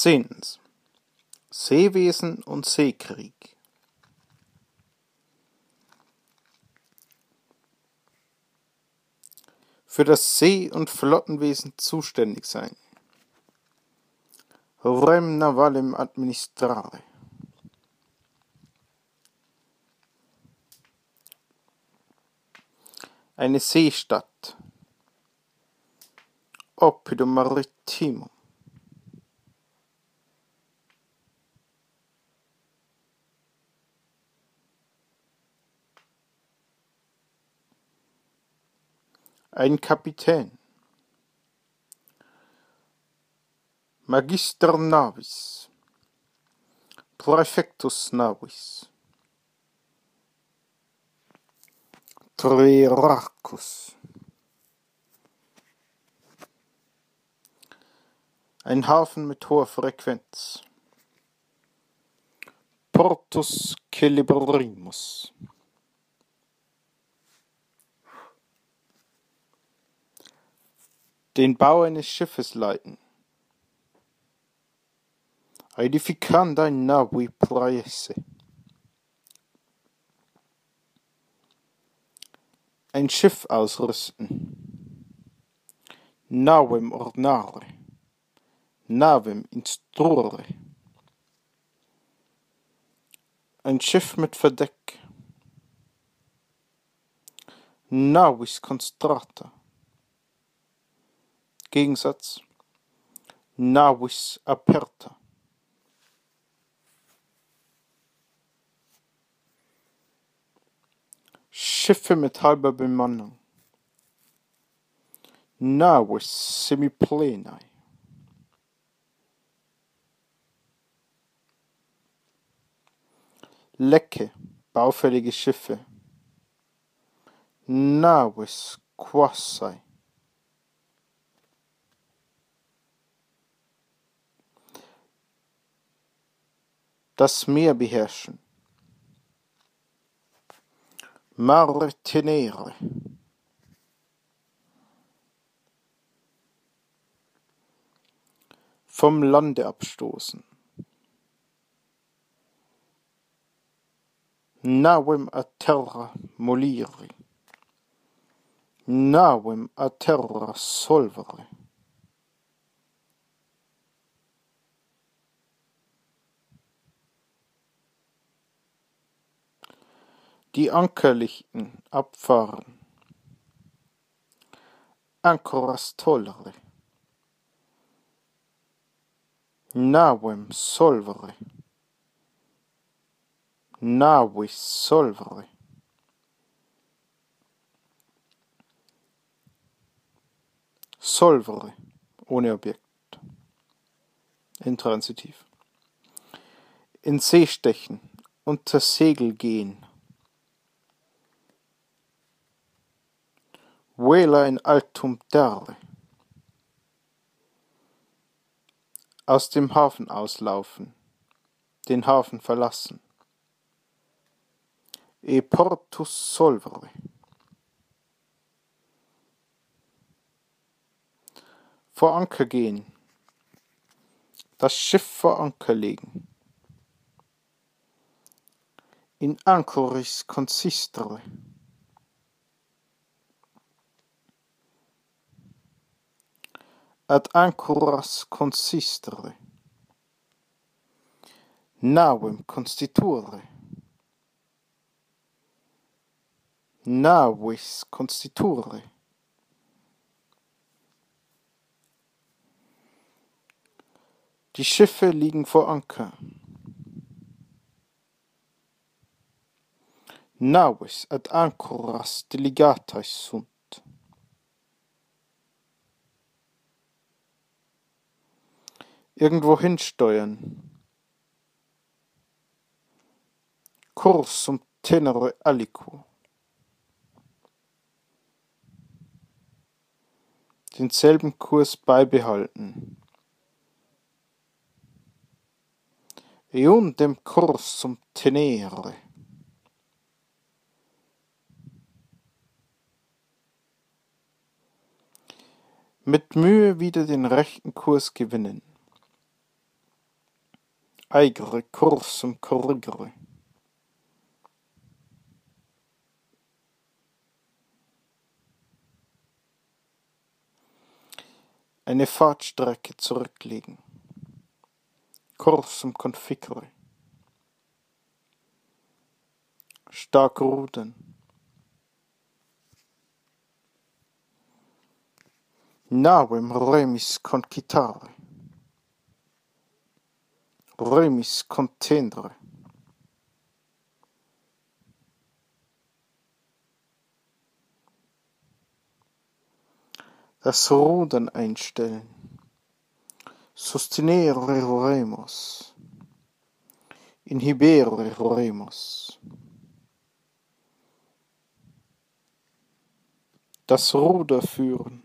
Zehntens. Seewesen und Seekrieg. Für das See- und Flottenwesen zuständig sein. Rem navalem administrare. Eine Seestadt. Oppidum maritimum. Ein Kapitän. Magister navis. Praefectus navis. Trierarchus. Ein Hafen mit hoher Frequenz. Portus Celebrimus. Den Bau eines Schiffes leiten. Edificanda in navi praese. Ein Schiff ausrüsten. Navem ordnare. Navem instruere. Ein Schiff mit Verdeck. Navis constrata. Gegensatz. Navis aperta. Schiffe mit halber Bemannung. Navis semiplenae. Lecke, baufällige Schiffe. Navis quasi. Das Meer beherrschen. Mare tenere. Vom Lande abstoßen. Navem a terra moliri. Navem a terra solvere. Die Ankerlichten abfahren. Ancoras tollere. Navem solvere. Navis solvere. Solvere ohne Objekt. Intransitiv. In See stechen, unter Segel gehen. Vela in altum terre. Aus dem Hafen auslaufen, den Hafen verlassen. E portus solvere. Vor Anker gehen. Das Schiff vor Anker legen. In ancoris consistere. Ad ancoras consistere. Navem constituere. Navis constituere. Die Schiffe liegen vor Anker. Navis ad ancoras delegatais sunt. Irgendwo hinsteuern. Cursum tenere aliquo. denselben Kurs beibehalten. Eundem cursum tenere. Mit Mühe wieder den rechten Kurs gewinnen. Eigere kursum corrigere. Eine Fahrtstrecke zurücklegen. Kursum configere. Stark rudern. Navem remis concitare. Remis contendre. Das Rudern einstellen. Sostenere remos. Inhibere remos. Das Ruder führen.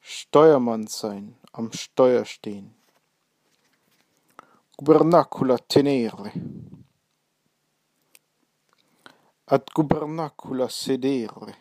Steuermann sein, am Steuer stehen. gubernacula tenere ad gubernacula sedere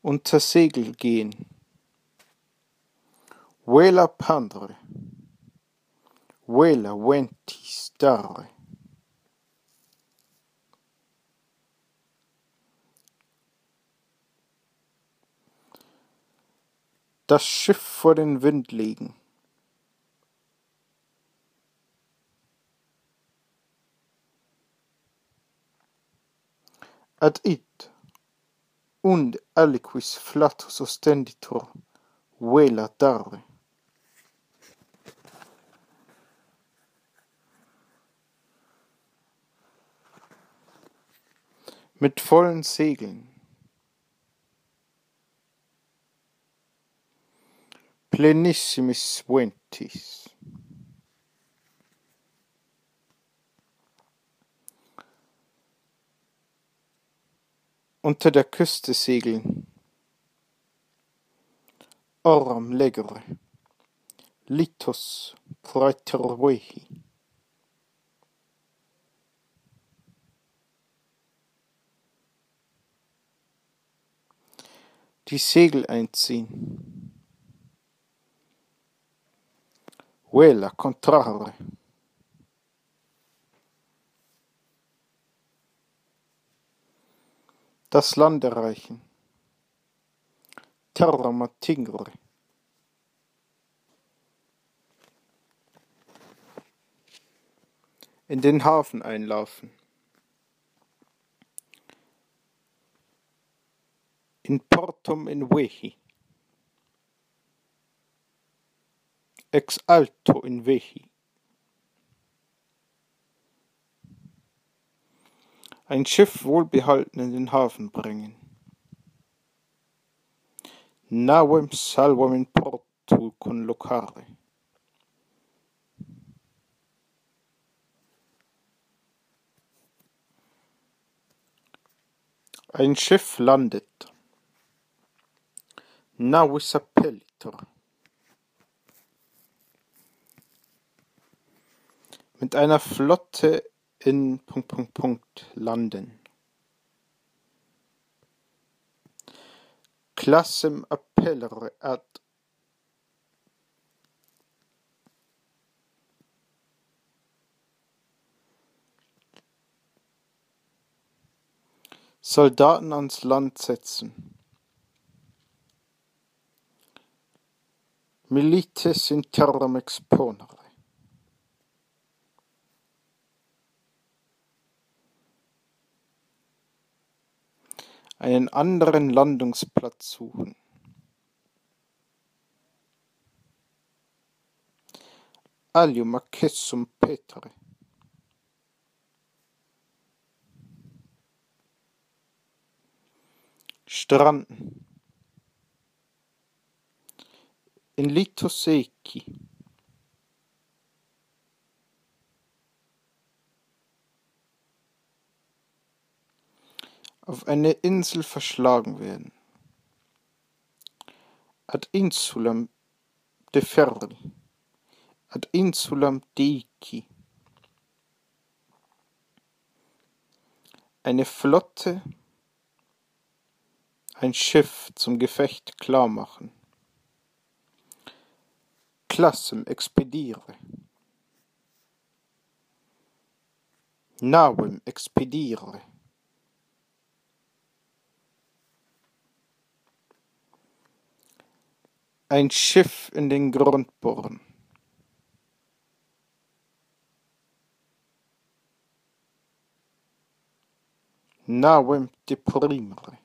unter Segel gehen Vela pandre. Vela venti stare Das Schiff vor den Wind legen. Ad it, und aliquis flatus ostenditur, vela dare. Mit vollen Segeln. Plenissimis ventis. Unter der Küste segeln. Oram legere. Litos praetervehi. Die Segel einziehen. Vela contrarre. Das Land erreichen. Terra matingere. In den Hafen einlaufen. In portum in vehi. Ex alto in vehi. Ein Schiff wohlbehalten in den Hafen bringen. Navem salvam in portu conlocare. Ein Schiff landet. Navis appellitor. Mit einer Flotte in landen. Klassem appellere ad Soldaten ans Land setzen. Milites in terram exponere. Einen anderen Landungsplatz suchen. Alium accessum petere. Stranden. In Litoseki. Auf eine Insel verschlagen werden. Ad insulam deferri. Ad insulam deici. Eine Flotte, ein Schiff zum Gefecht klarmachen. classem expedire. Nauem expedire. Ein Schiff in den Grund bohren. Nauem deprimere.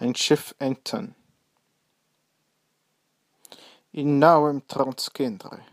Ein Schiff entern. In nauem transgendre.